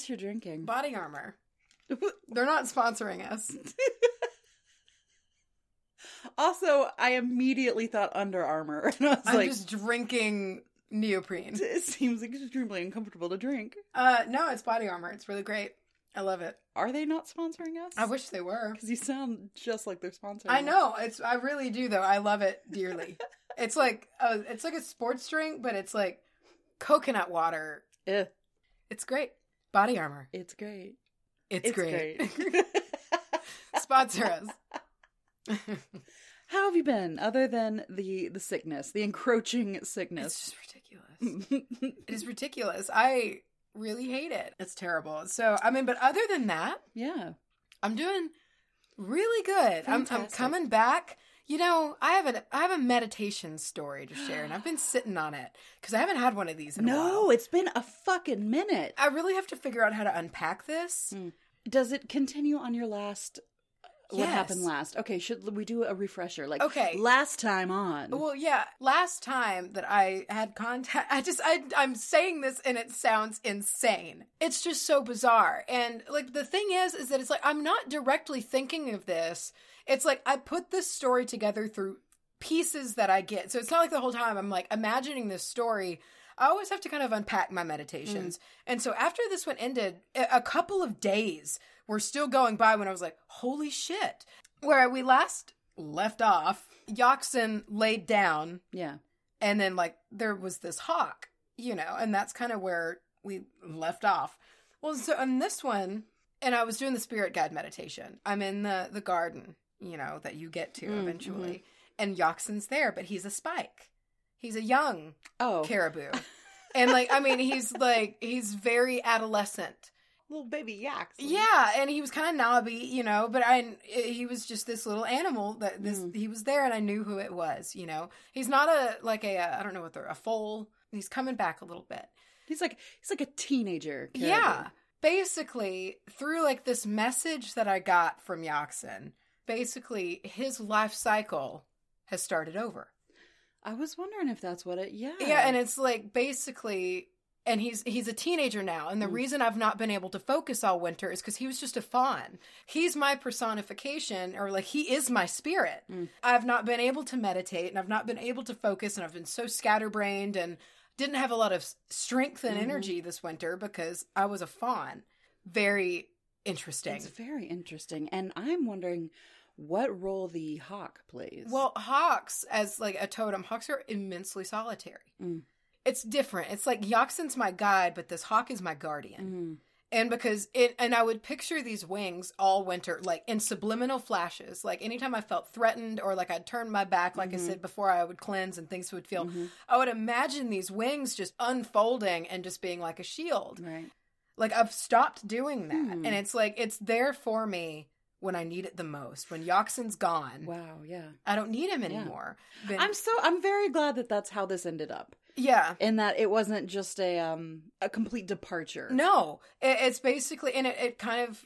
this you're drinking? Body armor. They're not sponsoring us. also, I immediately thought Under Armour, and I was I'm like, just drinking neoprene. it seems extremely uncomfortable to drink. Uh, no, it's body armor. It's really great. I love it. Are they not sponsoring us? I wish they were. because you sound just like they're sponsoring. I us. know. It's. I really do though. I love it dearly. it's like a, it's like a sports drink, but it's like coconut water. Eh, It's great. Body armor. it's great. It's, great. great. Sponsor us. How have you been, other than the the sickness, the encroaching sickness? It's just ridiculous. it is ridiculous. I really hate it. It's terrible. So I mean, but other than that, yeah. I'm doing really good. I'm, I'm coming back. You know, I have a I have a meditation story to share, and I've been sitting on it because I haven't had one of these in a No, it's been a fucking minute. I really have to figure out how to unpack this. Hmm. Does it continue on your last? Uh, what Yes. happened last? Okay, should we do a refresher? Like, Okay. last time on. Well, yeah. Last time that I had contact, I just I I'm saying this and it sounds insane. It's just so bizarre. And like the thing is, is that it's like I'm not directly thinking of this. It's like I put this story together through pieces that I get. So it's not like the whole time I'm like imagining this story. I always have to kind of unpack my meditations. Mm. And so after this one ended, a a couple of days were still going by when I was like, holy shit. Where we last left off, Yoxin laid down, yeah. and then like there was this hawk, you know, and that's kind of where we left off. Well, so on this one, and I was doing the spirit guide meditation. I'm in the the garden, you know, that you get to Mm, eventually, and Yoxin's there, but he's a spike. He's a young Oh, caribou, and like I mean, he's like he's very adolescent. little baby yaks. Yeah, and he was kind of knobby, you know, but I he was just this little animal that this Mm. he was there and I knew who it was, you know. He's not a like a uh, don't know what they're a foal. He's coming back a little bit. He's like he's like a teenager. caribou. Yeah. Basically, through like this message that I got from Yaxin, basically his life cycle has started over. I was wondering if that's what it. Yeah. Yeah, and it's like basically and he's he's a teenager now and the Mm. reason I've not been able to focus all winter is cuz he was just a fawn. He's my personification or like he is my spirit. Mm. I've not been able to meditate and I've not been able to focus and I've been so scatterbrained and didn't have a lot of strength and Mhm. energy this winter because I was a fawn. Very interesting. It's very interesting, and I'm wondering what role the hawk plays. Well, hawks as like a totem, hawks are immensely solitary. Mm. It's different. It's like Yoxin's my guide, but this hawk is my guardian. Mm. And because it, and I would picture these wings all winter, like in subliminal flashes. Like anytime I felt threatened or like I'd turn my back, like Mhm. I said before, I would cleanse and things would feel. Mhm. I would imagine these wings just unfolding and just being like a shield. right. Like I've stopped doing that. Hmm. And it's like, it's there for me when I need it the most. When Yoxin's gone, Wow. Yeah. I don't need him Yeah. anymore. Been- I'm so I'm very glad that that's how this ended up, yeah. in that it wasn't just a um a complete departure. No, it, it's basically, and it, it kind of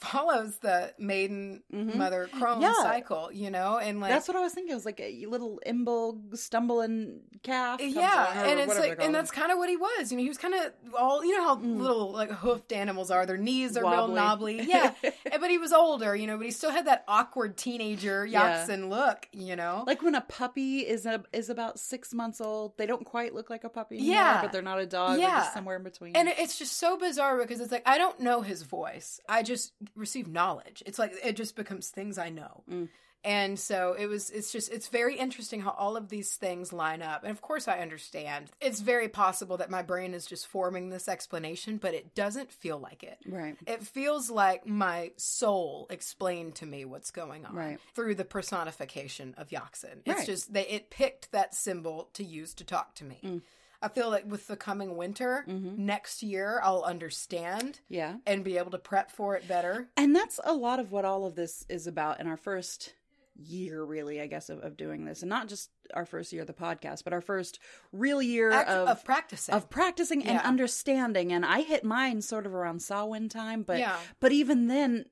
follows the maiden Mhm. mother crone Yeah. cycle, you know, and like That's what I was thinking. It was like a little imbolg stumbling calf. comes yeah, and it's like, and that's kind of what he was. You know, he was kind of all, you know, how Mm. little like hoofed animals are. Their knees are real Wobbly. knobbly. Yeah, and- but he was older, you know, but he still had that awkward teenager Yeah. Yaxin look, you know. like when a puppy is a, is about six months old, they don't quite look like a puppy. Anymore, Yeah. but they're not a dog. They're Yeah. just somewhere in between. And it's just so bizarre because it's like I don't know his voice. I just receive knowledge. It's like it just becomes things I know. Mm. And so it was it's just it's very interesting how all of these things line up. And of course I understand. It's very possible that my brain is just forming this explanation, but it doesn't feel like it. right. It feels like my soul explained to me what's going on Right. through the personification of Yaxin. It's Right. just they it picked that symbol to use to talk to me. Mm. I feel like with the coming winter, Mhm. next year I'll understand Yeah. and be able to prep for it better. And that's a lot of what all of this is about in our first year, really, I guess, of, of doing this. And not just our first year of the podcast, but our first real year Act- of, of practicing. of practicing and Yeah. understanding. And I hit mine sort of around Samhain time, but yeah. but even then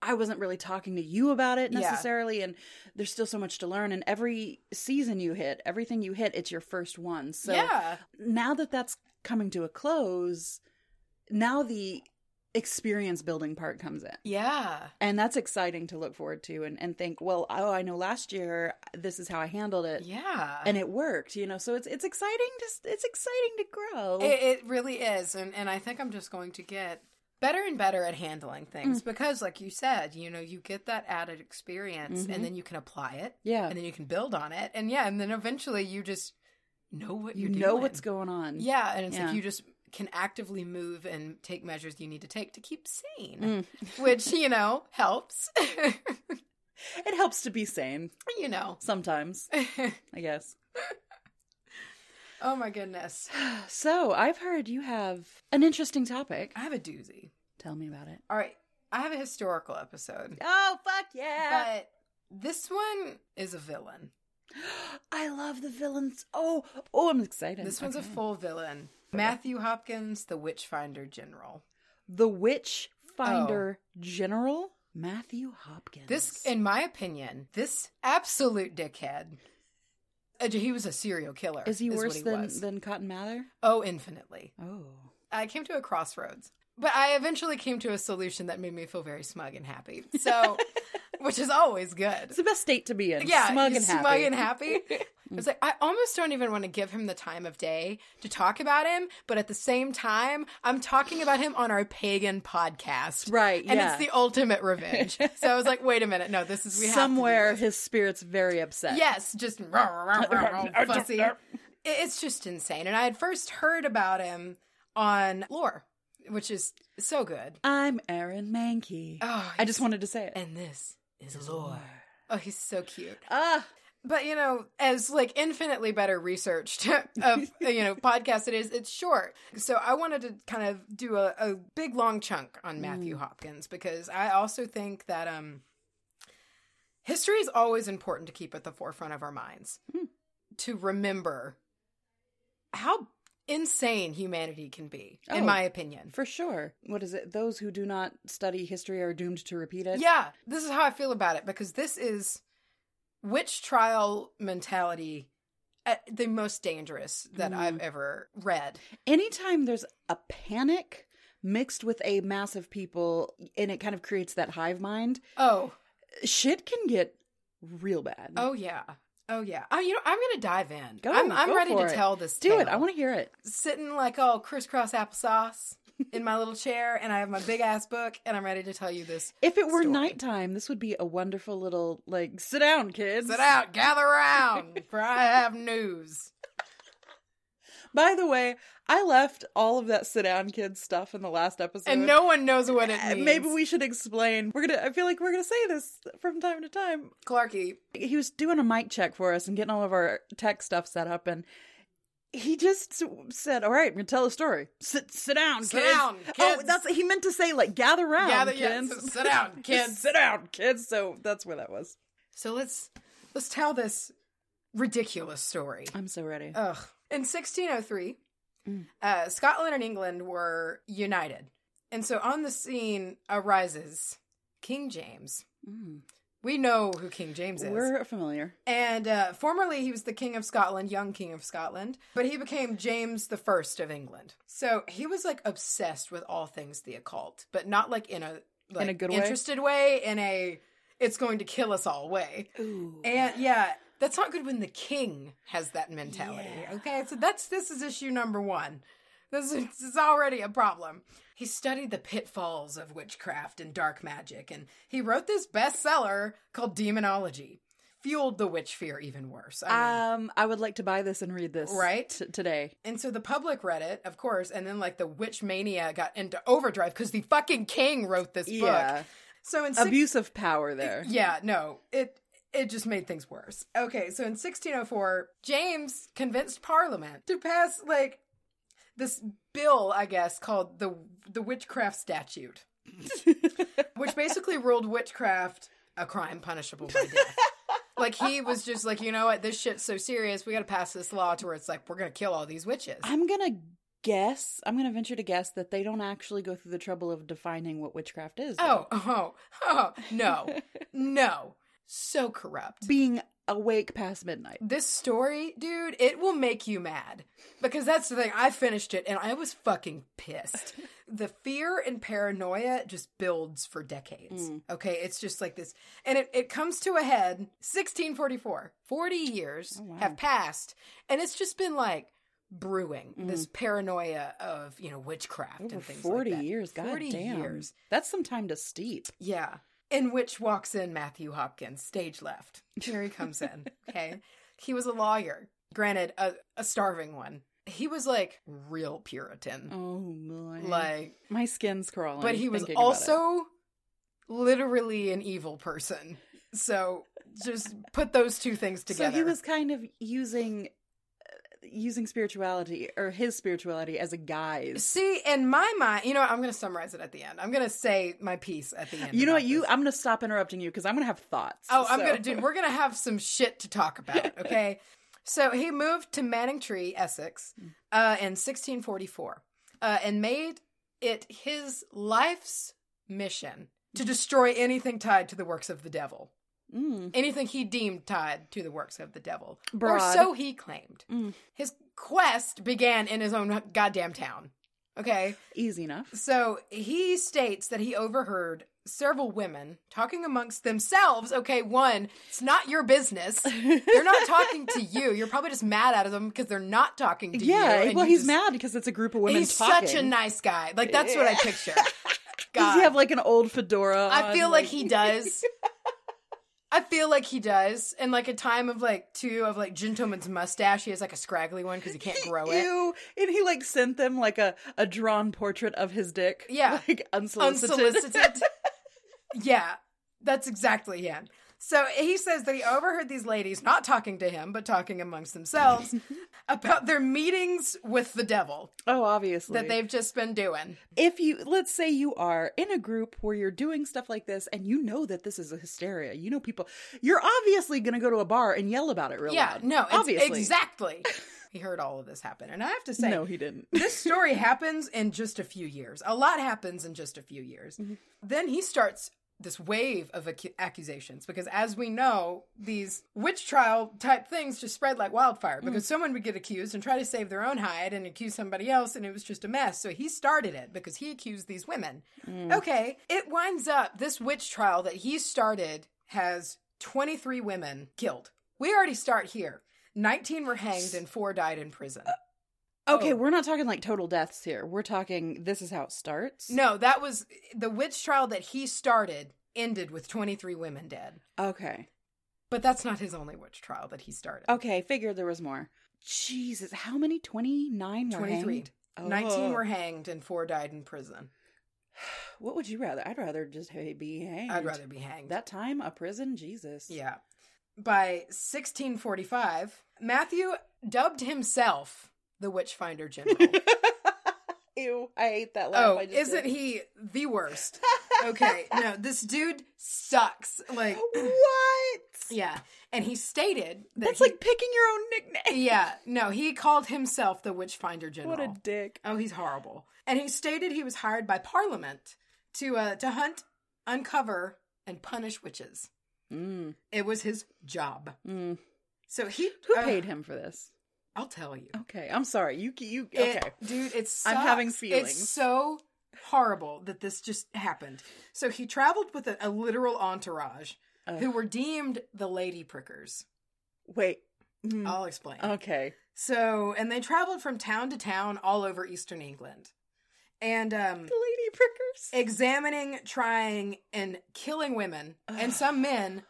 I wasn't really talking to you about it Yeah. necessarily and there's still so much to learn and every season you hit, everything you hit, it's your first one. So yeah. now that that's coming to a close, now the experience building part comes in. Yeah. And that's exciting to look forward to and, and think, well, oh, I know last year this is how I handled it. Yeah. And it worked, you know. So it's it's exciting to it's exciting to grow. It, it really is, and and I think I'm just going to get better and better at handling things because, like you said, you know, you get that added experience, Mhm. and then you can apply it, yeah. and then you can build on it, and yeah, and then eventually you just know what You know doing. what's going on. Yeah, and it's Yeah. like you just can actively move and take measures you need to take to keep sane, Mm. which you know helps. It helps to be sane you know. sometimes, I guess. Oh my goodness, So I've heard you have an interesting topic. I have a doozy. Tell me about it. All right, I have a historical episode, Oh fuck yeah! but this one is a villain. I love the villains. Oh, oh, I'm excited. This one's a full villain. Matthew Hopkins, the Witchfinder General. The Witch Finder General Matthew Hopkins. Oh. This, in my opinion, this absolute dickhead. Uh, He was a serial killer. is he what worse than was. than Cotton Mather? Oh, infinitely. Oh, I came to a crossroads, but I eventually came to a solution that made me feel very smug and happy. So, which is always good. it's the best state to be in. Yeah, smug and happy. smug and happy. It's like I almost don't even want to give him the time of day to talk about him, but at the same time, I'm talking about him on our pagan podcast, Right, And yeah. it's the ultimate revenge. so I was like, wait a minute, no, this is we have to do Somewhere his spirit's very upset. Yes, just fussy. It's just insane. And I had first heard about him on Lore, which is so good. I'm Aaron Mahnke. Oh, I just wanted to say it. and this is Lore. Oh, he's so cute. Ah, But you know, as like infinitely better researched of you know podcast it is, it's short. So I wanted to kind of do a, a big long chunk on Matthew Hopkins because I also think that um history is always important to keep at the forefront of our minds. To remember how insane humanity can be, in Oh. my opinion. for sure. What is it? Those who do not study history are doomed to repeat it. Yeah, this is how I feel about it because this is witch trial mentality at the most dangerous that Mm. I've ever read. anytime there's a panic mixed with a mass of people and it kind of creates that hive mind, Oh, shit can get real bad. oh yeah. Oh yeah. Oh, you know, I'm gonna dive in. Go, I'm, I'm go ready to it. tell this. Do it. I want to hear it. sitting like all crisscross applesauce in my little chair, and I have my big ass book, and I'm ready to tell you this. If it were Story. nighttime, this would be a wonderful little like sit down, kids. Sit out, gather around, for I have news. By the way, I left all of that sit down, kids stuff in the last episode. And no one knows what it Uh, means. Maybe we should explain. We're gonna. I feel like we're gonna say this from time to time. Clarky. He was doing a mic check for us and getting all of our tech stuff set up, and he just said, "All right, I'm gonna tell a story. Sit, sit down, Sit kids." down, Oh, that's he meant to say. Like gather round, Gather- yeah, kids. sit down, kids. sit down, kids. So that's where that was. So let's let's tell this ridiculous story. I'm so ready. Ugh. In 1603, Mm. uh, Scotland and England were united. And so on the scene arises King James. Mm. We know who King James is. We're familiar. And uh, formerly he was the King of Scotland, young King of Scotland, but he became James the First of England. So he was like obsessed with all things the occult, but not like in a like a good way? interested way, in a it's going to kill us all way. Ooh. And yeah, that's not good when the king has that mentality. Yeah. Okay, so that's this is issue number one. This is, this is already a problem. He studied the pitfalls of witchcraft and dark magic, and he wrote this bestseller called Demonology. Fueled the witch fear even worse. I mean, Um, I would like to buy this and read this Right? t- today. and so the public read it, of course, and then like the witch mania got into overdrive because the fucking king wrote this book. Yeah, So in six- abuse of power there. Yeah, no, it it just made things worse. Okay, so in 1604, James convinced Parliament to pass like this bill, I guess, called the the Witchcraft Statute, which basically ruled witchcraft a crime punishable by death. like he was just like, you know what, this shit's so serious, we got to pass this law to where it's like we're gonna kill all these witches. I'm gonna guess. I'm gonna venture to guess that they don't actually go through the trouble of defining what witchcraft is. though. Oh, oh, oh, no, no. So corrupt. Being awake past midnight. this story, dude, it will make you mad. Because that's the thing. I finished it and I was fucking pissed. the fear and paranoia just builds for decades. Mm. Okay. It's just like this. And it, it comes to a head 1644. 40 years Oh, wow. have passed. And it's just been like brewing this paranoia of, you know, witchcraft Mm. Over and things 40 like that. years. God 40 damn. years. That's some time to steep. Yeah. In which walks in Matthew Hopkins, stage left. Here he comes in. Okay. He was a lawyer, granted, a, a starving one. He was like real Puritan. Oh my. Like, my skin's crawling. but he was thinking about it. also literally an evil person. So just put those two things together. So he was kind of using using spirituality or his spirituality as a guise. See, in my mind, you know, what, I'm going to summarize it at the end. I'm going to say my piece at the end. You know what? You this. I'm going to stop interrupting you because I'm going to have thoughts. Oh, I'm gonna dude, we're gonna have some shit to talk about, okay? so he moved to Manningtree, Essex, uh, in 1644, uh, and made it his life's mission to destroy anything tied to the works of the devil. Mm. Anything he deemed tied to the works of the devil. Or so he claimed. Mm. His quest began in his own goddamn town. Okay? Easy enough. So he states that he overheard several women talking amongst themselves. Okay, one, it's not your business. They're not talking to you. You're probably just mad at them because they're not talking to you. Yeah, well, he's just- mad because it's a group of women He's talking. such a nice guy. Like that's what I picture. Does he have like an old fedora? I on, feel like he does. I feel like he does. In like a time of like two of like gentleman's mustache, he has like a scraggly one because he can't grow it. Ew. And he like sent them like a, a drawn portrait of his dick. Yeah. Like unsolicited. unsolicited. yeah, that's exactly him. So he says that he overheard these ladies not talking to him, but talking amongst themselves about their meetings with the devil oh, obviously. that they've just been doing. if you let's say you are in a group where you're doing stuff like this and you know that this is a hysteria you know people you're obviously going to go to a bar and yell about it real yeah, loud. no, it's, obviously exactly. he heard all of this happen, and I have to say, no he didn't this story happens in just a few years. A lot happens in just a few years. Mm-hmm. Then he starts this wave of ac- accusations because, as we know, these witch trial type things just spread like wildfire because mm. someone would get accused and try to save their own hide and accuse somebody else, and it was just a mess. So he started it because he accused these women. Mm. Okay, it winds up this witch trial that he started has 23 women killed. We already start here. 19 were hanged and four died in prison. Uh, okay Oh. we're not talking like total deaths here we're talking this is how it starts No, that was the witch trial that he started ended with 23 women dead. okay But that's not his only witch trial that he started. okay figured there was more jesus how many 29 were 23. hanged? 19 Oh. were hanged and 4 died in prison. what would you rather i'd rather just be hanged I'd rather be hanged. that time a prison jesus yeah. By 1645, Matthew dubbed himself the Witchfinder General. ew i hate that laugh oh, isn't did. he the worst? Okay, no, this dude sucks. Like, what yeah. And he stated that That's he- like picking your own nickname. yeah, no, he called himself the Witchfinder General. What a dick. Oh, he's horrible. And he stated he was hired by Parliament to uh, to hunt, uncover, and punish witches. Mm, It was his job. mm. So he Who uh, paid him for this? I'll tell you. Okay, I'm sorry. You you It- okay? dude, it's I'm having feelings. It's so horrible that this just happened. So he traveled with a, a literal entourage Ugh. who were deemed the lady prickers. Wait. Mm, I'll explain. Okay. So, and they traveled from town to town all over eastern England. And um The lady prickers. examining, trying, and killing women and some men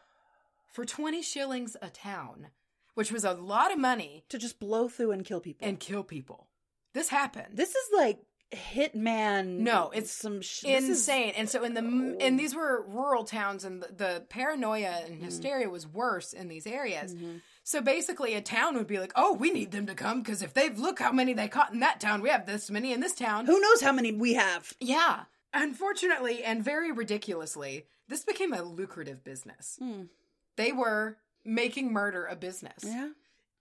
for 20 shillings a town, which was a lot of money, to just blow through and kill people. and kill people. This happened. this is like hitman. No, it's some sh- this is- Insane. And so in the and these were rural towns and the, the paranoia and hysteria was worse in these areas. Mhm. So basically a town would be like, "Oh, we need them to come because if they've look how many they caught in that town, we have this many in this town." Who knows how many we have? Yeah. Unfortunately, and very ridiculously, this became a lucrative business. Hmm. They were making murder a business. Yeah.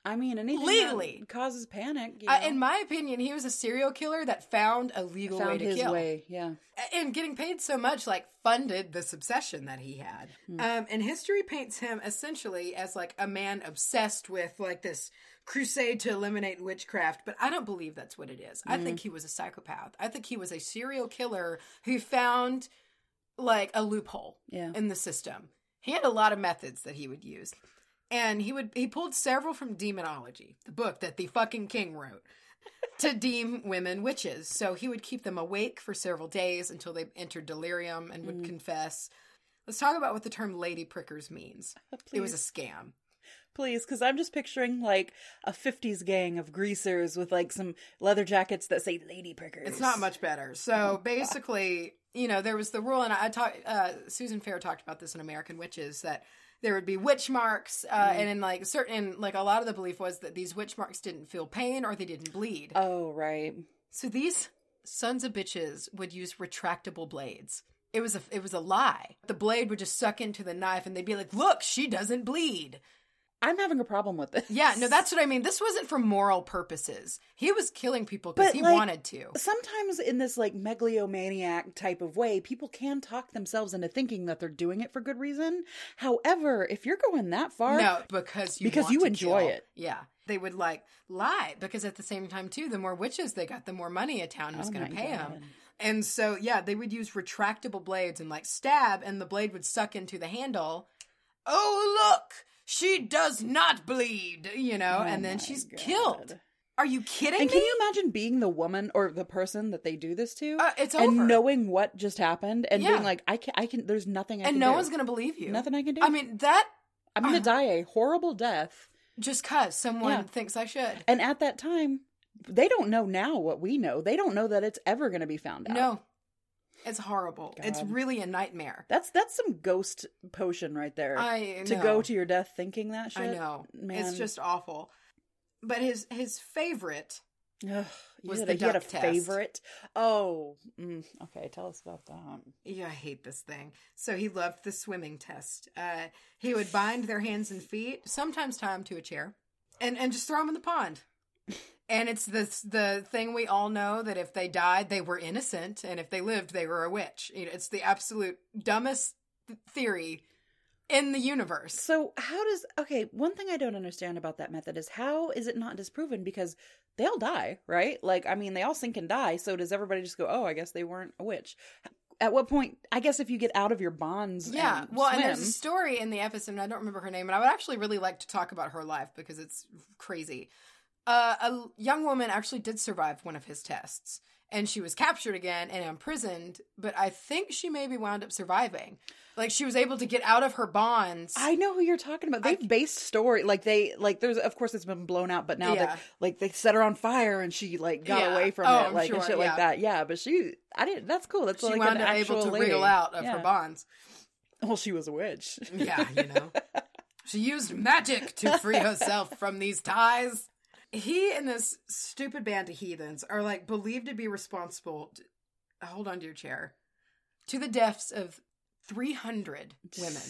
I mean, anything Legally. that causes panic. You Uh, in my opinion, he was a serial killer that found a legal way to his kill. way. Yeah. and getting paid so much like funded this obsession that he had um and history paints him essentially as like a man obsessed with like this crusade to eliminate witchcraft but i don't believe that's what it is i think he was a psychopath i think he was a serial killer who found like a loophole Yeah. in the system he had a lot of methods that he would use and he would he pulled several from demonology the book that the fucking king wrote to deem women witches. So he would keep them awake for several days until they entered delirium and would confess. Let's talk about what the term lady prickers means. It was a scam. Please, because I'm just picturing like a 50s gang of greasers with like some leather jackets that say lady prickers. It's not much better. So basically, you know, there was the rule, and I talked. Uh, Susan Fair talked about this in American Witches that there would be witch marks, uh, and in like certain, like a lot of the belief was that these witch marks didn't feel pain or they didn't bleed. Oh, right. So these sons of bitches would use retractable blades. It was a it was a lie. The blade would just suck into the knife, and they'd be like, "Look, she doesn't bleed." I'm having a problem with this. Yeah, no, that's what I mean. This wasn't for moral purposes. He was killing people because he like, wanted to. Sometimes in this like megalomaniac type of way, people can talk themselves into thinking that they're doing it for good reason. However, if you're going that far, No, because you Because you enjoy kill. it. Yeah, they would like lie because at the same time too, the more witches they got, the more money a town was Oh going to pay God. them. And so yeah, they would use retractable blades and like stab, and the blade would suck into the handle. Oh look, she does not bleed, you know, Oh and then she's God. killed. Are you kidding me? And me? can you imagine being the woman or the person that they do this to? Uh, it's and over. knowing what just happened and Yeah. being like, I can, I can. There's nothing I and can And no do. one's to believe you. Nothing I can do. I mean that I'm gonna uh, die a horrible death. just cuz someone Yeah. thinks I should. And at that time, they don't know now what we know. They don't know that it's ever going to be found out. No. It's horrible. It's really a nightmare. That's that's some ghost potion right there. I to go to your death thinking that shit. I know. Man. It's just awful. But his his favorite Ugh, was the had a duck test. favorite. Oh, mm, okay. Tell us about that. Yeah, I hate this thing. So he loved the swimming test. Uh, he would bind their hands and feet, sometimes tie them to a chair, and and just throw them in the pond. And it's this the thing we all know that if they died, they were innocent, and if they lived, they were a witch. You know, it's the absolute dumbest th- theory in the universe. So how does okay? One thing I don't understand about that method is how is it not disproven? Because they all die, right? Like I mean, they all sink and die. So does everybody just go, oh, I guess they weren't a witch? At what point? I guess if you get out of your bonds, Yeah, and well, and swim, there's a story in the episode, and I don't remember her name, and I would actually really like to talk about her life because it's crazy. Uh, a young woman actually did survive one of his tests, and she was captured again and imprisoned, but I think she maybe wound up surviving. Like she was able to get out of her bonds. I know who you're talking about. I- They've based story like they like there's of course it's been blown out, but now Yeah. they like they set her on fire and she like got Yeah. away from Oh, it like and shit yeah. like that. Yeah, but she I didn't. That's cool. That's she like wound an up able to lady. wriggle out of her bonds. Well, she was a witch. Yeah, you know. she used magic to free herself from these ties. He and this stupid band of heathens are like believed to be responsible. To, hold on to your chair. To the deaths of 300 women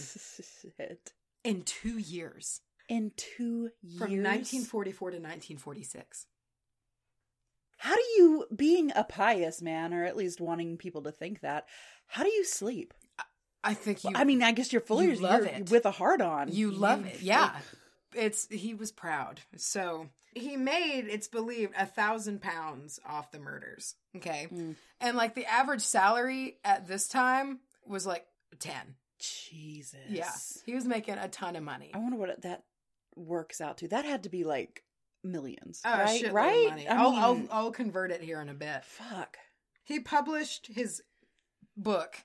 Shit. in two years In two years. from 1944 to 1946. How do you, being a pious man, or at least wanting people to think that, how do you sleep? I think you. I mean, I guess you're fully you love you're it. with a heart on. You love it, yeah. It's he was proud. So he made, it's believed, a thousand pounds off the murders. Okay, Mm. and like the average salary at this time was like ten. Jesus. Yeah, he was making a ton of money. I wonder what that works out to. That had to be like millions, Oh, right? right? I'll, I'll I'll convert it here in a bit. fuck. He published his book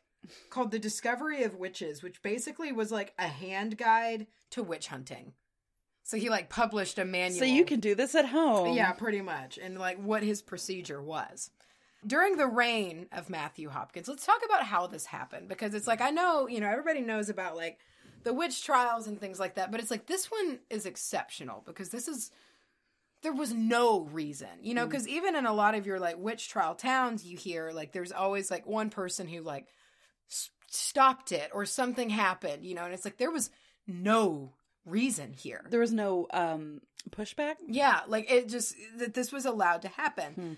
called The Discovery of Witches, which basically was like a hand guide to witch hunting. So he like published a manual. So you can do this at home. Yeah, pretty much. And like what his procedure was. During the reign of Matthew Hopkins, let's talk about how this happened because it's like I know, you know, everybody knows about like the witch trials and things like that, but it's like this one is exceptional because this is there was no reason, you know, mm. because even in a lot of your like witch trial towns, you hear like there's always like one person who like s- stopped it or something happened, you know, and it's like there was no reason here. There was no um pushback. Yeah, like it just that this was allowed to happen. Hmm.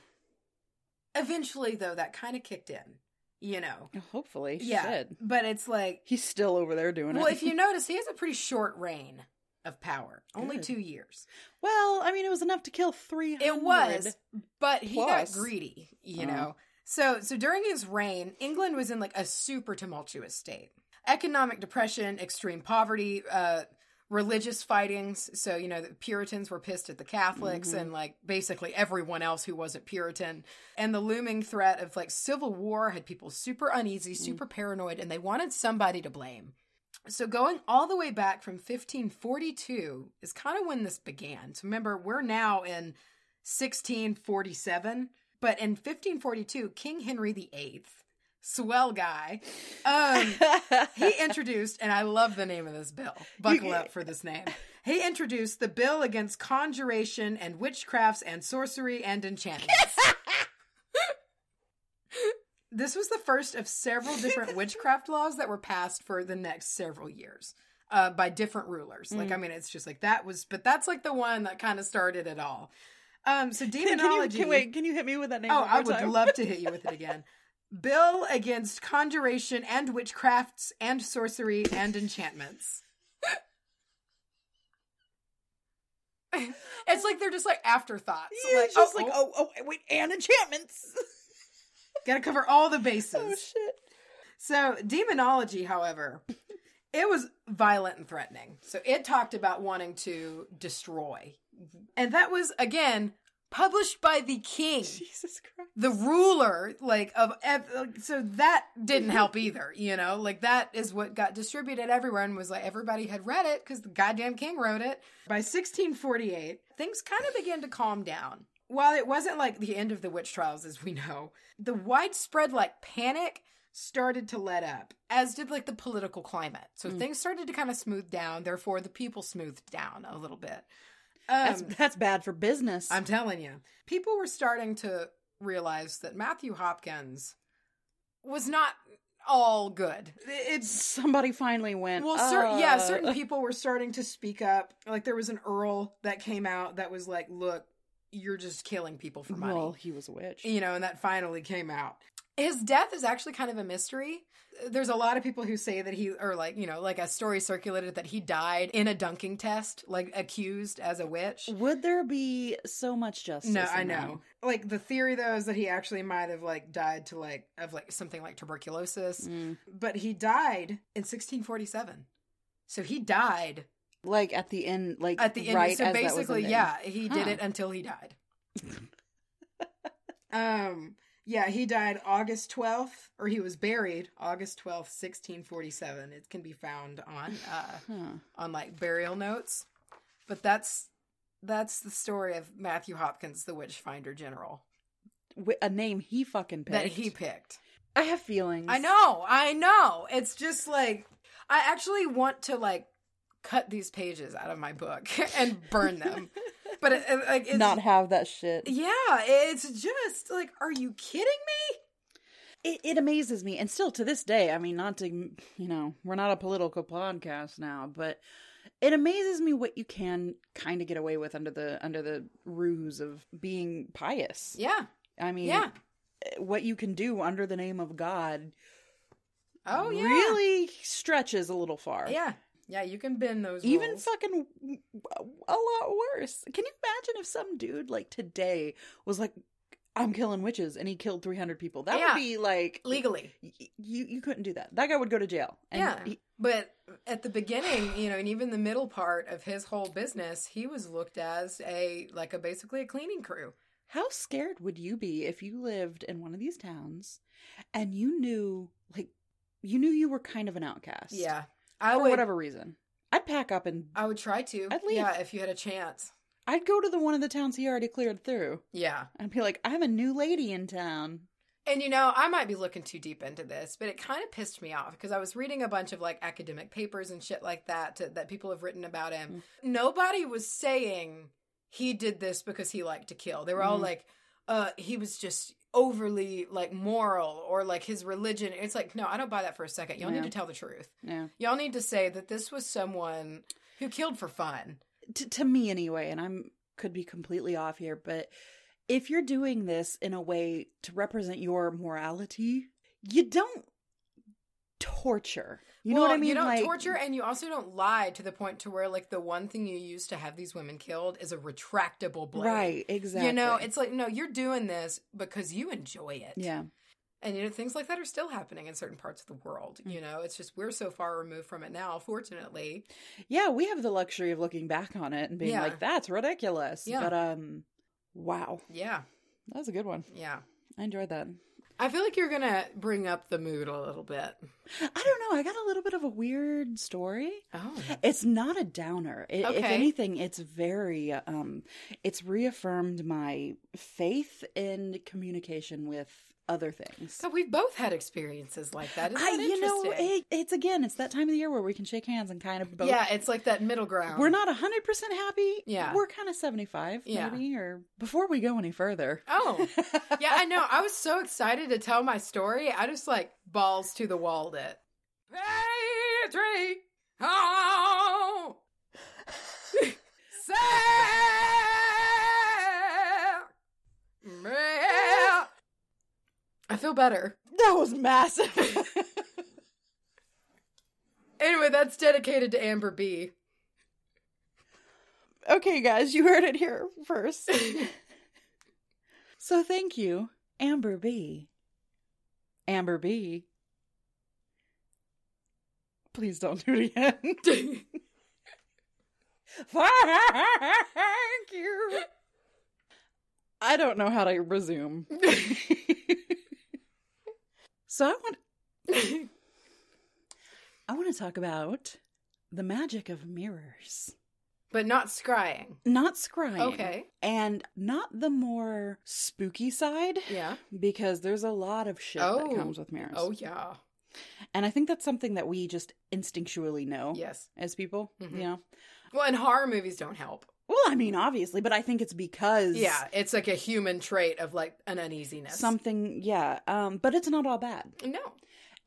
Eventually, though, that kind of kicked in. You know, Hopefully, yeah, Shit. but it's like, He's still over there doing well, it. Well, if you notice, he has a pretty short reign of power, only two years. well, I mean, it was enough to kill three hundred. It was, but he Plus. got greedy, you Uh. know. So so during his reign, England was in like a super tumultuous state. Economic depression, extreme poverty, uh religious fightings. So, you know, the Puritans were pissed at the Catholics Mhm. and like basically everyone else who wasn't Puritan. And the looming threat of like civil war had people super uneasy, super paranoid, and they wanted somebody to blame. So going all the way back from 1542 is kind of when this began. So remember, we're now in 1647, but in 1542, King Henry VIII, swell guy, um, he introduced, and I love the name of this bill. Buckle up for this name. He introduced the bill against conjuration and witchcrafts and sorcery and enchantments. this was the first of several different witchcraft laws that were passed for the next several years uh, by different rulers. Like, I mean, it's just like that was, but that's like the one that kind of started it all. Um, so Can you, demonology. can, wait, can you hit me with that name? Oh, I would time? love to hit you with it again. Bill against conjuration and witchcrafts and sorcery and enchantments. it's like they're just like afterthoughts. Yeah, like, just oh, like, oh, oh, oh, wait, and enchantments. gotta cover all the bases. oh shit. So, demonology, however, it was violent and threatening. So, it talked about wanting to destroy. And that was, again, published by the king. Jesus Christ. the ruler like of ev- so that didn't help either you know like that is what got distributed everywhere and was like everybody had read it because the goddamn king wrote it by 1648 things kind of began to calm down while it wasn't like the end of the witch trials as we know the widespread like panic started to let up as did like the political climate so Mm. things started to kind of smooth down therefore the people smoothed down a little bit That's Um, that's bad for business. I'm telling you, people were starting to realize that Matthew Hopkins was not all good. It's Somebody finally went. well, cer- yeah, "Uh." certain people were starting to speak up. Like there was an earl that came out that was like, "Look, you're just killing people for money." Well, he was a witch. you know, and that finally came out. His death is actually kind of a mystery. There's a lot of people who say that he, or like, you know, like a story circulated that he died in a dunking test, like accused as a witch. Would there be so much justice? No, I that? know. Like the theory though is that he actually might have like died to like of like something like tuberculosis, Mm. but he died in 1647. So he died Like at the end, like at the end. right so as that was basically, yeah, he did Huh. it until he died. um, yeah, he died August 12th, or he was buried August 12th, 1647. It can be found on uh Huh. on like burial notes. But that's that's the story of Matthew Hopkins, the witch finder general. A name he fucking picked. that he picked. I have feelings. I know, I know. It's just like I actually want to like cut these pages out of my book and burn them. but it, it- like it's Not have that shit. Yeah, it's just like are you kidding me? It, it amazes me, and still to this day. I mean, not to you know, we're not a political podcast now, but it amazes me what you can kind of get away with under the under the ruse of being pious. Yeah. I mean, Yeah. what you can do under the name of God Oh yeah. really stretches a little far. Yeah. Yeah, you can bend those Even rules. fucking a lot worse. Can you imagine if some dude like today was like, "I'm killing witches," and he killed 300 people? That Yeah. would be like legally. y- you you couldn't do that. That guy would go to jail. And yeah. he- but at the beginning, you know, and even the middle part of his whole business, he was looked as a like a basically a cleaning crew. how scared would you be if you lived in one of these towns and you knew like you knew you were kind of an outcast? Yeah. I for would whatever reason. I'd pack up and I would try to. I'd leave. Yeah, if you had a chance. I'd go to the one of the towns he already cleared through. Yeah. I'd be like, I'm a new lady in town. And you know, I might be looking too deep into this, but it kind of pissed me off because I was reading a bunch of like academic papers and shit like that to, that people have written about him. Nobody was saying he did this because he liked to kill. They were all Mhm. like, uh, he was just overly like moral or like his religion. It's like, no, I don't buy that for a second. Y'all Yeah. need to tell the truth. Yeah. Y'all need to say that this was someone who killed for fun. to, to me anyway, and I'm could be completely off here, but if you're doing this in a way to represent your morality, you don't torture. You know what I mean? You don't Like- torture, and you also don't lie to the point to where like the one thing you use to have these women killed is a retractable blade. right? Exactly. You know, it's like no, you're doing this because you enjoy it. yeah, And you know, things like that are still happening in certain parts of the world. Mm. You know, it's just we're so far removed from it now, fortunately. yeah. We have the luxury of looking back on it and being Yeah. like, "That's ridiculous." Yeah. But um, wow, Yeah. that was a good one. Yeah. I enjoyed that. I feel like you're gonna bring up the mood a little bit. I don't know. I got a little bit of a weird story. Oh. It's not a downer. I- If anything, it's very um it's reaffirmed my faith in communication with other things. So we've both had experiences like that. Isn't I, that you know, it, it's again, it's that time of the year where we can shake hands and kind of both. yeah, it's like that middle ground. We're not hundred percent happy. Yeah. we're kind of seventy five, Yeah. maybe. Or before we go any further, Oh, yeah, I know. I was so excited to tell my story. I just like balls to the wall. it. Patrick, oh, Sam, I feel better. that was massive. Anyway, that's dedicated to Amber B. okay, guys, you heard it here first. so thank you, Amber B. Amber B. Please don't do it again. Thank you. I don't know how to resume. So I want I want to talk about the magic of mirrors. but not scrying. Not scrying. Okay. And not the more spooky side Yeah. because there's a lot of shit Oh. that comes with mirrors. Oh yeah. And I think that's something that we just instinctually know Yes. as people, Mhm. you know. Well, and horror movies don't help. Well, I mean, obviously, but I think it's because Yeah, it's like a human trait of like an uneasiness. something, yeah. Um, but it's not all bad, no.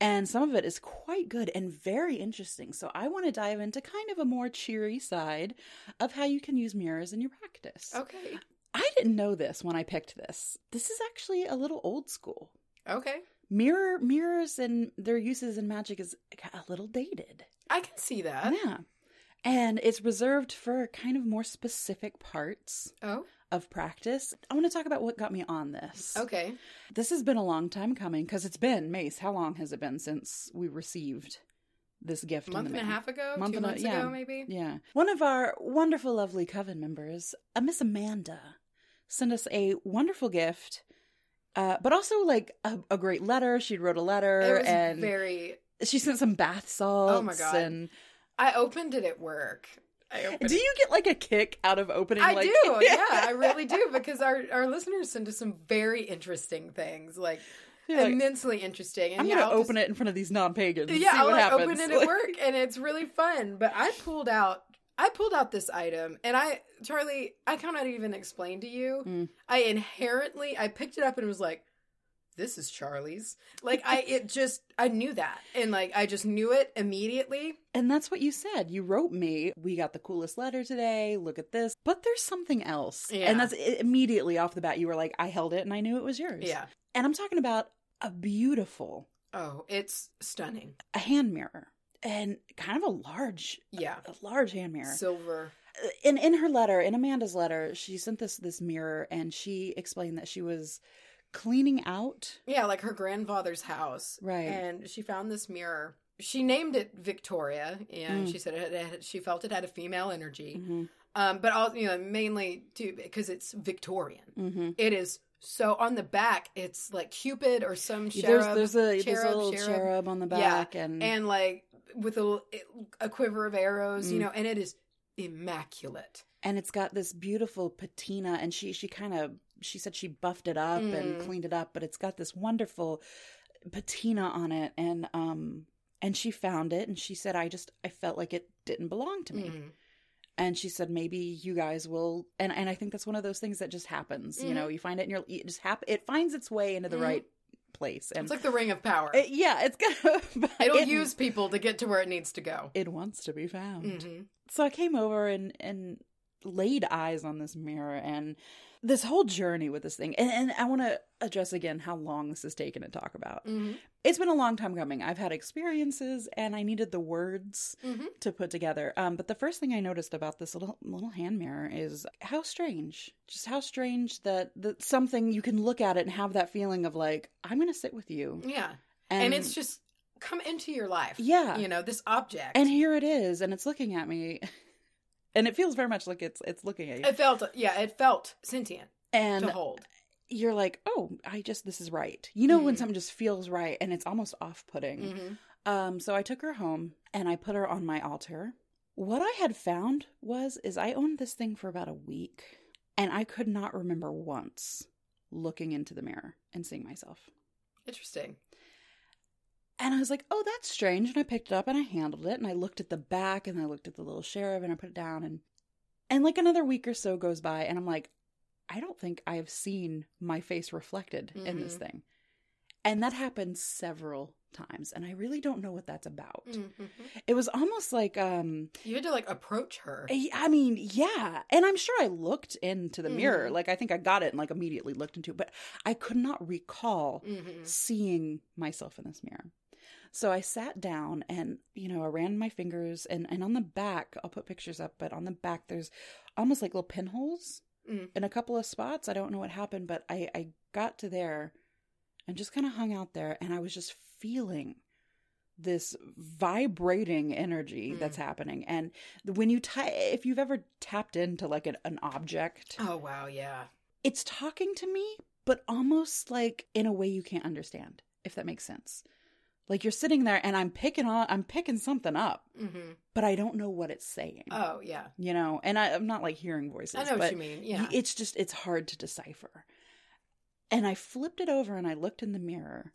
and some of it is quite good and very interesting. So I want to dive into kind of a more cheery side of how you can use mirrors in your practice. Okay. I didn't know this when I picked this. This is actually a little old school. Okay. Mirror mirrors and their uses in magic is a little dated. I can see that. Yeah. And it's reserved for kind of more specific parts Oh. of practice. I want to talk about what got me on this. Okay. This has been a long time coming because it's been, Mace, how long has it been since we received this gift? A month and a half ago, Month two and a- months yeah. ago, maybe. Yeah. One of our wonderful, lovely coven members, a Miss Amanda, sent us a wonderful gift, uh, but also like a, a great letter. She wrote a letter It was and very. she sent some bath salts. Oh my God. And I opened it at work. I do you get like a kick out of opening? I like- do, yeah, I really do, because our, our listeners send us some very interesting things, like like, immensely interesting. And I'm yeah, gonna I'll open it in front of these non-pagans. yeah, see I'll like happens. open it at work and it's really fun. But I pulled out I pulled out this item and I Charlye, I cannot even explain to you. Mm. I inherently I picked it up and was like, this is Charlye's. Like I it just I knew that. And like I just knew it immediately. And that's what you said. You wrote me, we got the coolest letter today. Look at this. But there's something else. Yeah. And that's i- immediately off the bat. You were like, I held it and I knew it was yours. Yeah. And I'm talking about a beautiful, Oh, it's stunning. a hand mirror and kind of a large, Yeah. a large hand mirror. Silver. in in her letter, in Amanda's letter, she sent this this mirror and she explained that she was cleaning out. Yeah, like her grandfather's house. Right. And she found this mirror. She named it Victoria, and Mm. she said it had, she felt it had a female energy. Mhm. Um, but also, you know, mainly too because it's Victorian. Mhm. It is so on the back. It's like Cupid or some cherub, there's a there's cherub, a little cherub. cherub, on the Yeah, back and and like with a a quiver of arrows, you Mm. know, and it is immaculate. and it's got this beautiful patina and she she kind of she said she buffed it up and Mm. cleaned it up but it's got this wonderful patina on it and um and she found it and she said i just i felt like it didn't belong to me Mm. and she said maybe you guys will and and i think that's one of those things that just happens you Mhm. know you find it and you're it just hap- it finds its way into the Mhm. right place. And It's like the ring of power. it- yeah, it's gonna. It'll it, use people to get to where it needs to go. It wants to be found. hmm So I came over and and laid eyes on this mirror and this whole journey with this thing. And, and I want to address again how long this has taken to talk about. hmm It's been a long time coming. I've had experiences and I needed the words hmm to put together. Um, but the first thing I noticed about this little little hand mirror is how strange, just how strange that that something you can look at it and have that feeling of like I'm going to sit with you, Yeah. and, And, it's just come into your life. yeah, You know, this object. and here it is, and it's looking at me, and it feels very much like it's it's looking at you, it felt, yeah, it felt sentient and to hold. you're like, oh, I just this is right. You know when Mhm. something just feels right, and it's almost off putting. hmm Um, so I took her home and I put her on my altar. What I had found was is I owned this thing for about a week and I could not remember once looking into the mirror and seeing myself. Interesting. And I was like, "Oh, that's strange." And I picked it up and I handled it and I looked at the back and I looked at the little sheriff and I put it down and and like another week or so goes by and I'm like, "I don't think I have seen my face reflected in this Mhm. thing." And that happened several times and I really don't know what that's about. Mhm. It was almost like um You had to like approach her. I I mean, yeah. And I'm sure I looked into the mirror. Mhm. Like I think I got it and like immediately looked into it, but I could not recall hmm seeing myself in this mirror. So I sat down and, you know, I ran my fingers and and on the back, I'll put pictures up, but on the back there's almost like little pinholes Mm. in a couple of spots. I don't know what happened, but I I got to there and just kind of hung out there and I was just feeling this vibrating energy Mm. that's happening and when you tie if you've ever tapped into like an, an object Oh wow, yeah. it's talking to me but almost like in a way you can't understand if that makes sense like you're sitting there and i'm picking on i'm picking something up hmm but i don't know what it's saying Oh yeah. you know and I, i'm not like hearing voices I know what you mean. Yeah. it's just it's hard to decipher and i flipped it over and i looked in the mirror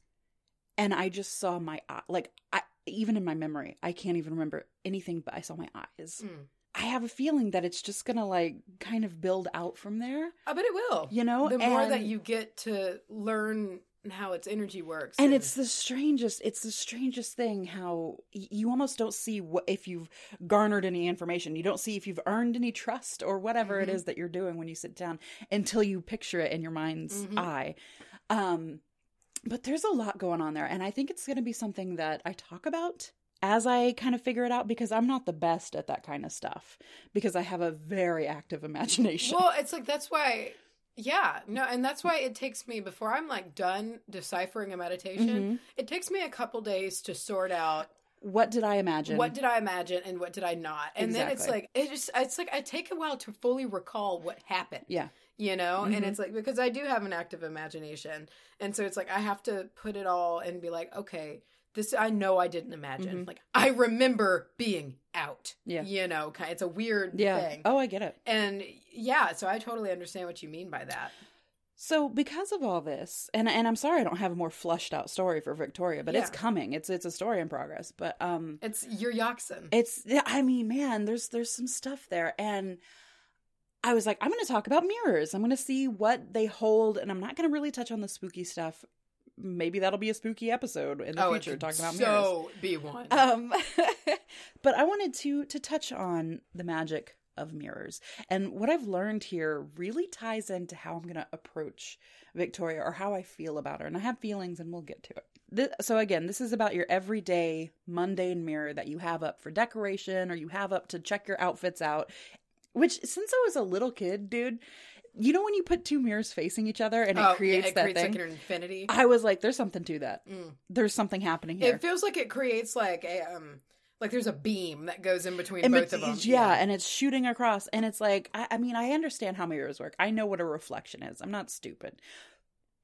and i just saw my eye like i even in my memory i can't even remember anything but i saw my eyes Mm. i have a feeling that it's just gonna like kind of build out from there I bet it will. you know the more that you get to learn how its energy works, and it's the strangest it's the strangest thing how y- you almost don't see what if you've garnered any information you don't see if you've earned any trust or whatever it Mhm. is that you're doing when you sit down until you picture it in your mind's Mhm. eye um but there's a lot going on there and i think it's going to be something that i talk about as i kind of figure it out because i'm not the best at that kind of stuff because i have a very active imagination well, it's like that's why. Yeah, no, and that's why it takes me before I'm like done deciphering a meditation. Mhm. It takes me a couple days to sort out what did i imagine what did I imagine and what did I not, and then it's like it just it's like I take a while to fully recall what happened. yeah you know and Mhm. it's like because i do have an active imagination and so it's like i have to put it all and be like okay this i know i didn't imagine Mhm. like i remember being out Yeah. you know it's a weird yeah thing oh i get it and yeah so i totally understand what you mean by that So because of all this, and and I'm sorry I don't have a more flushed out story for Victoria, but it's coming. It's it's a story in progress. But um it's your Yaxon. it's I mean, man, there's there's some stuff there and I was like, I'm gonna talk about mirrors. I'm gonna see what they hold, and I'm not gonna really touch on the spooky stuff. Maybe that'll be a spooky episode in the oh, future talking about mirrors. so be one Um, but I wanted to to touch on the magic of mirrors, and what I've learned here really ties into how I'm going to approach Victoria or how I feel about her, and I have feelings, and we'll get to it. This, so again, this is about your everyday mundane mirror that you have up for decoration or you have up to check your outfits out. Which, since I was a little kid, dude, you know when you put two mirrors facing each other and it oh, creates yeah, it that creates thing. like an infinity I was like, "There's something to that. Mm. There's something happening here." it feels like it creates like a um like there's a beam that goes in between And both of them yeah, and it's shooting across, and it's like I, I mean, I understand how mirrors work. I know what a reflection is. I'm not stupid,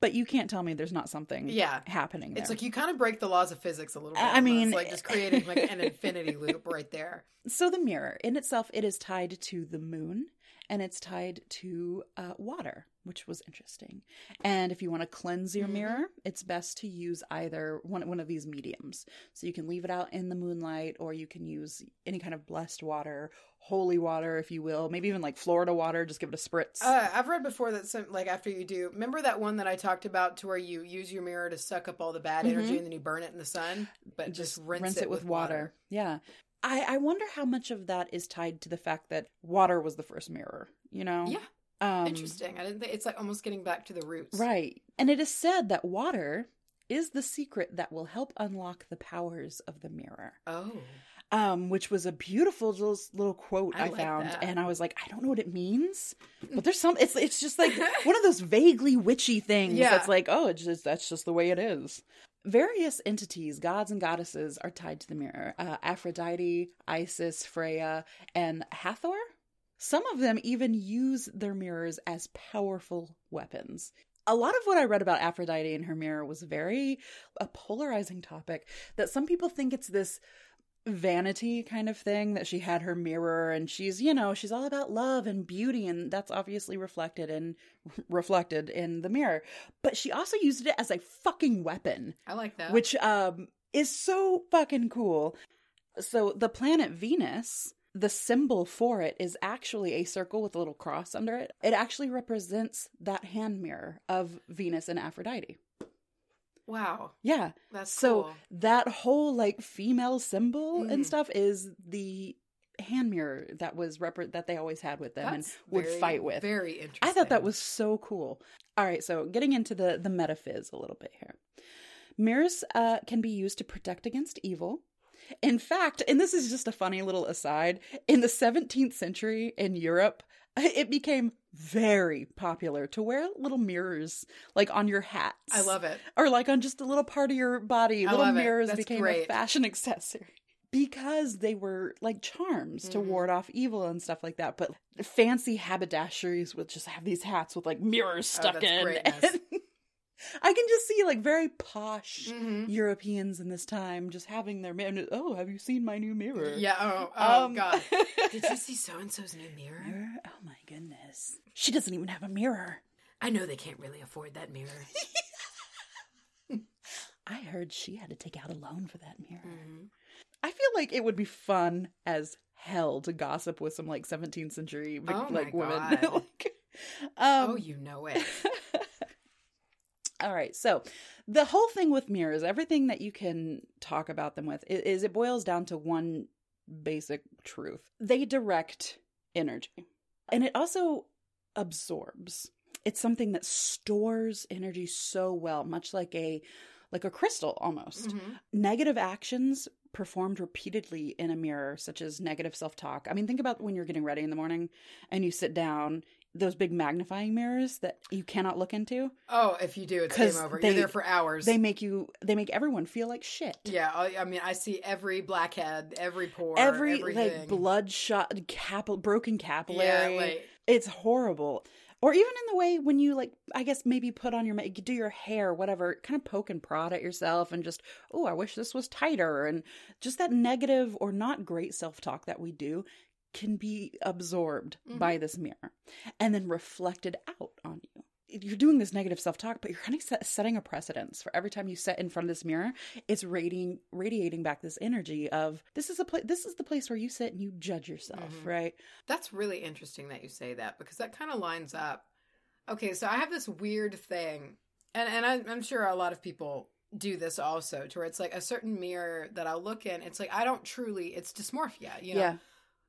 but you can't tell me there's not something yeah happening there. It's like you kind of break the laws of physics a little bit. I mean- like just creating like an infinity loop right there. so the mirror in itself, it is tied to the moon, and it's tied to uh, water, which was interesting. And if you want to cleanse your Mhm. mirror, it's best to use either one one of these mediums. So you can leave it out in the moonlight, or you can use any kind of blessed water, holy water, if you will, maybe even like Florida water. Just give it a spritz. Uh, I've read before that some like after you do, remember that one that I talked about to where you use your mirror to suck up all the bad energy and then you burn it in the sun, but just, rinse, it, with water. Yeah. I, I wonder how much of that is tied to the fact that water was the first mirror, you know? Yeah. Um, Interesting. I didn't think it's like almost getting back to the roots. Right. And it is said that water is the secret that will help unlock the powers of the mirror. Oh. Um, which was a beautiful little, little quote I I, like found, that. and I was like, I don't know what it means, but there's some. It's it's just like one of those vaguely witchy things. Yeah. That's like, oh, it's just that's just the way it is. Various entities, gods and goddesses, are tied to the mirror. Uh, Aphrodite, Isis, Freya, and Hathor. Some of them even use their mirrors as powerful weapons. A lot of what I read about Aphrodite and her mirror was very a polarizing topic. That some people think it's this vanity kind of thing that she had her mirror and she's you know she's all about love and beauty and that's obviously reflected in reflected in the mirror. But she also used it as a fucking weapon I like that. which um is so fucking cool. So the planet venus the symbol for it is actually a circle with a little cross under it. It actually represents that hand mirror of venus and aphrodite wow. yeah That's so cool. that whole like female symbol Mm. and stuff is the hand mirror that was rep- that they always had with them That's and would very, fight with. Very interesting. I thought that was so cool. All right, so getting into the the metaphys a little bit here. Mirrors uh, can be used to protect against evil. In fact, and this is just a funny little aside, in the 17th century in Europe, it became very popular to wear little mirrors like on your hats I love it. or like on just a little part of your body. I little mirrors became a fashion accessory because they were like charms to Mhm. ward off evil and stuff like that. But fancy haberdasheries would just have these hats with like mirrors Oh, stuck that's in. I can just see like very posh hmm Europeans in this time just having their mirror. Oh, have you seen my new mirror? Yeah. Oh, oh Um, God. Did you see so and so's new mirror? mirror? Oh my goodness. She doesn't even have a mirror. I know they can't really afford that mirror. I heard she had to take out a loan for that mirror. Mhm. I feel like it would be fun as hell to gossip with some like 17th century Vic- Oh like women. Like, um, oh, you know it. all right, so the whole thing with mirrors, everything that you can talk about them with, i- is it boils down to one basic truth: they direct energy, and it also absorbs. It's something that stores energy so well, much like a like a crystal almost Mhm. negative actions performed repeatedly in a mirror, such as negative self talk. I mean, think about when you're getting ready in the morning and you sit down, those big magnifying mirrors that you cannot look into, Oh, if you do, it's game over. they- You're there for hours. they make you, they make everyone feel like shit. yeah, I, I mean, I see every blackhead, every pore, Every everything. like bloodshot, cap- broken Yeah, capillary. like it's horrible. Or even in the way when you like, I guess maybe put on your do your hair, whatever, kind of poke and prod at yourself, and just, oh, I wish this was tighter, and just that negative or not great self talk that we do can be absorbed Mhm. by this mirror and then reflected out on you. You're doing this negative self talk, but you're kind of set, setting a precedence for every time you sit in front of this mirror. It's radiating radiating back this energy of this is a place. This is the place where you sit and you judge yourself, Mhm. right? That's really interesting that you say that because that kind of lines up. Okay, so I have this weird thing, and and I, I'm sure a lot of people do this also, to where it's like a certain mirror that I'll look in. It's like I don't truly. It's dysmorphia, you know. Yeah.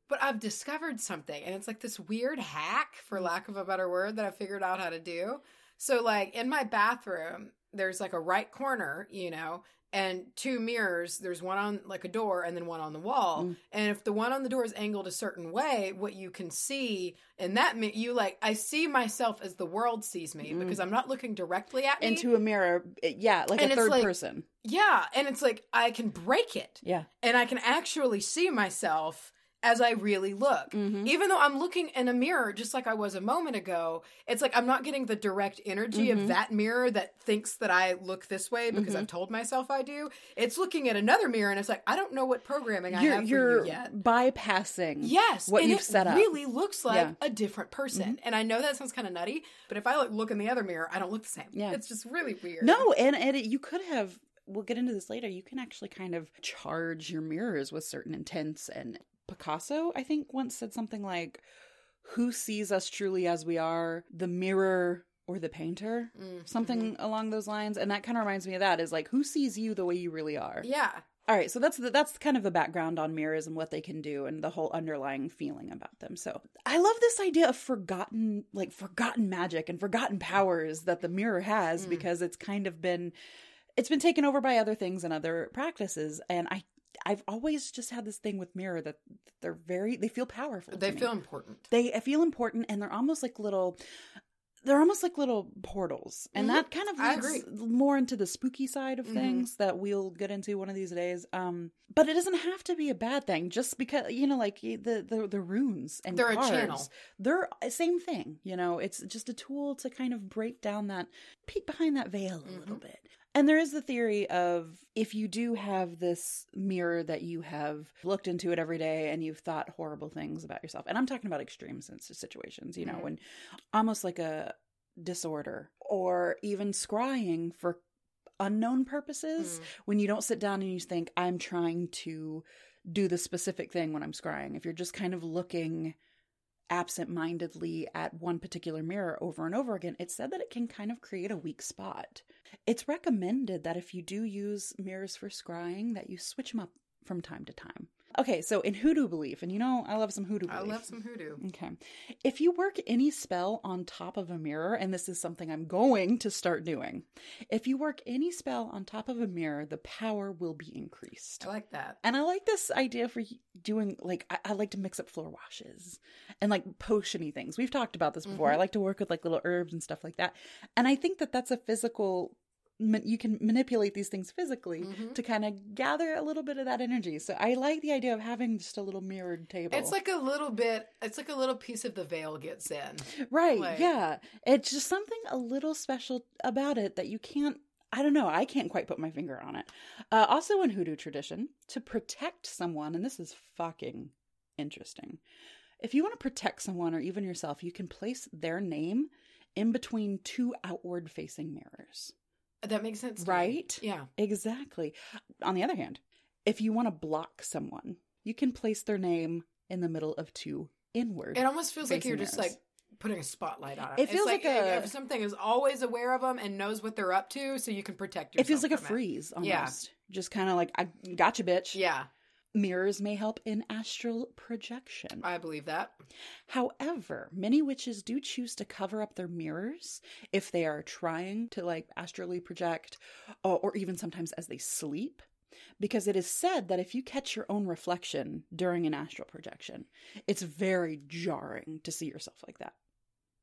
But I've discovered something, and it's like this weird hack, for lack of a better word, that I figured out how to do. So, like in my bathroom, there's like a right corner, you know, and two mirrors. There's one on like a door, and then one on the wall. Mm. And if the one on the door is angled a certain way, what you can see in that mi- you like, I see myself as the world sees me Mm. because I'm not looking directly at me. into a mirror yeah like And a third like- person yeah, and it's like I can break it yeah and I can actually see myself as I really look. Mhm. Even though I'm looking in a mirror just like I was a moment ago, it's like I'm not getting the direct energy Mhm. of that mirror that thinks that I look this way because Mhm. I've told myself I do. It's looking at another mirror and it's like, I don't know what programming I you're have you're you yet. bypassing Yes, what you've set up. really looks like Yeah. Mm-hmm. a different person. And I know that sounds kind of nutty, but if I like look in the other mirror, I don't look the same. Yeah. it's just really weird. No, and, and it, you could have. We'll get into this later. You can actually kind of charge your mirrors with certain intents. And Picasso, I think, once said something like, "Who sees us truly as we are? The mirror or the painter?" Mm, Something along those lines. And that kind of reminds me of that. Is like, who sees you the way you really are? Yeah, All right, so that's the, that's kind of the background on mirrors and what they can do and the whole underlying feeling about them. So I love this idea of forgotten, like forgotten magic and forgotten powers that the mirror has Mm. because it's kind of been it's been taken over by other things and other practices. And I I've always just had this thing with mirror that they're very they feel powerful. they feel important. they feel important and they're almost like little they're almost like little portals and Mhm. that kind of leads more into the spooky side of Mhm. things that we'll get into one of these days um but it doesn't have to be a bad thing just because you know like the the, the runes and They're a cards, channel. they're same thing you know it's just a tool to kind of break down that peek behind that veil a little Mhm. bit and there is the theory of if you do have this mirror that you have looked into it every day and you've thought horrible things about yourself. And I'm talking about extreme sense- situations, you know, Mhm. when almost like a disorder or even scrying for unknown purposes Mm. when you don't sit down and you think, I'm trying to do the specific thing when I'm scrying. If you're just kind of looking absent mindedly at one particular mirror over and over again, it's said that it can kind of create a weak spot. It's recommended that if you do use mirrors for scrying, that you switch them up from time to time. Okay, so in hoodoo belief, and you know I love some hoodoo I love some hoodoo. Okay. If you work any spell on top of a mirror, and this is something I'm going to start doing, if you work any spell on top of a mirror, the power will be increased. I like that. And I like this idea for doing, like, I, I like to mix up floor washes and like potiony things. We've talked about this before. I Mhm. like to work with like little herbs and stuff like that. And I think that that's a physical, ma- you can manipulate these things physically Mhm. to kind of gather a little bit of that energy. So I like the idea of having just a little mirrored table. It's like a little bit. It's like a little piece of the veil gets in. Right. Like- yeah. It's just something a little special about it that you can't. I don't know. I can't quite put my finger on it. Uh, also, in hoodoo tradition, to protect someone, and this is fucking interesting. If you want to protect someone or even yourself, you can place their name in between two outward facing mirrors. That makes sense, me. Right? Yeah. Exactly. On the other hand, if you want to block someone, you can place their name in the middle of two inward. It almost feels like you're just like putting a spotlight on it. It feels like a- if something is always aware of them and knows what they're up to, so you can protect yourself. it feels like a freeze almost. Yeah. Just kind of like, I gotcha, bitch. Yeah, Mirrors may help in astral projection. I believe that. However, many witches do choose to cover up their mirrors if they are trying to like astrally project or, or even sometimes as they sleep. Because it is said that if you catch your own reflection during an astral projection, it's very jarring to see yourself like that.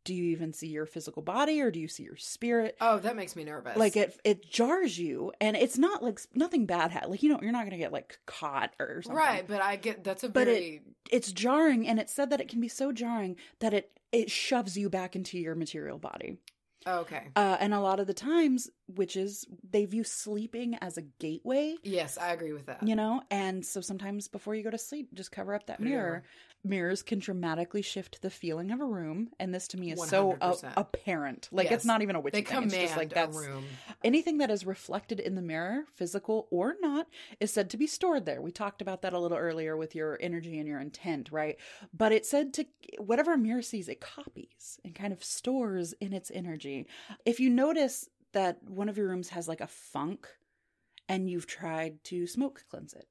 Do you even see your physical body or do you see your spirit? Oh, that makes me nervous. like it it jars you and it's not like nothing bad ha- like you know you're not gonna get like caught or something right, but I get that's a But it- it's jarring and it's said that it can be so jarring that it it shoves you back into your material body oh, okay. uh, and a lot of the times witches they view sleeping as a gateway Yes, I agree with that. you know and so sometimes before you go to sleep just cover up that mirror over. mirrors can dramatically shift the feeling of a room and this to me is so uh, 100%. apparent like Yes. it's not even a witchy They thing command it's just like a that's room. Anything that is reflected in the mirror, physical or not, is said to be stored there. We talked about that a little earlier with your energy and your intent, right? But it's said to, whatever mirror sees, it copies and kind of stores in its energy. If you notice that one of your rooms has like a funk and you've tried to smoke cleanse it,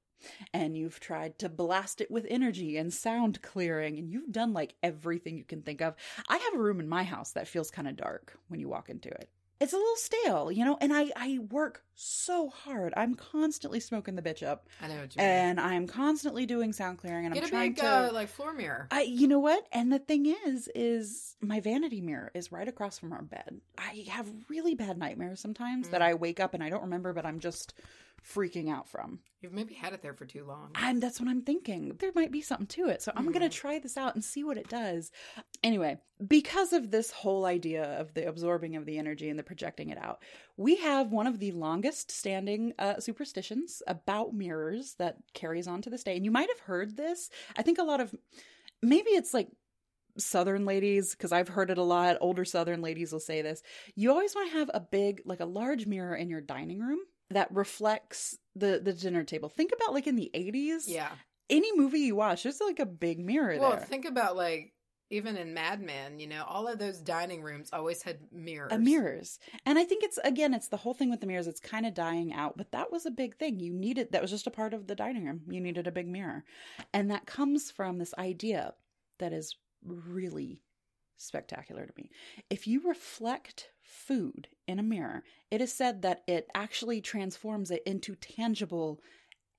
and you've tried to blast it with energy and sound clearing, and you've done like everything you can think of. I have a room in my house that feels kind of dark when you walk into it it's a little stale, you know, and I I work so hard. I'm constantly smoking the bitch up, I know what you mean. and I'm constantly doing sound clearing, and Get I'm a trying big to. uh, like floor mirror. I, you know what? And the thing is, is my vanity mirror is right across from our bed. I have really bad nightmares sometimes that Mm. I wake up and I don't remember, but I'm just freaking out from. You've maybe had it there for too long. And that's what I'm thinking. There might be something to it. So I'm going to try this out and see what it does. Anyway, because of this whole idea of the absorbing of the energy and the projecting it out, we have one of the longest standing uh, superstitions about mirrors that carries on to this day. And you might have heard this. I think a lot of maybe it's like southern ladies because i've heard it a lot older southern ladies will say this you always want to have a big like a large mirror in your dining room that reflects the the dinner table. Think about like in the 80s Yeah. any movie you watch there's like a big mirror Well, there. think about like even in Mad Men, you know, all of those dining rooms always had mirrors. Uh, mirrors. And i think it's again it's the whole thing with the mirrors. It's kind of dying out but that was a big thing. You needed that was just a part of the dining room. You needed a big mirror. And that comes from this idea that is really spectacular to me. If you reflect food in a mirror it is said that it actually transforms it into tangible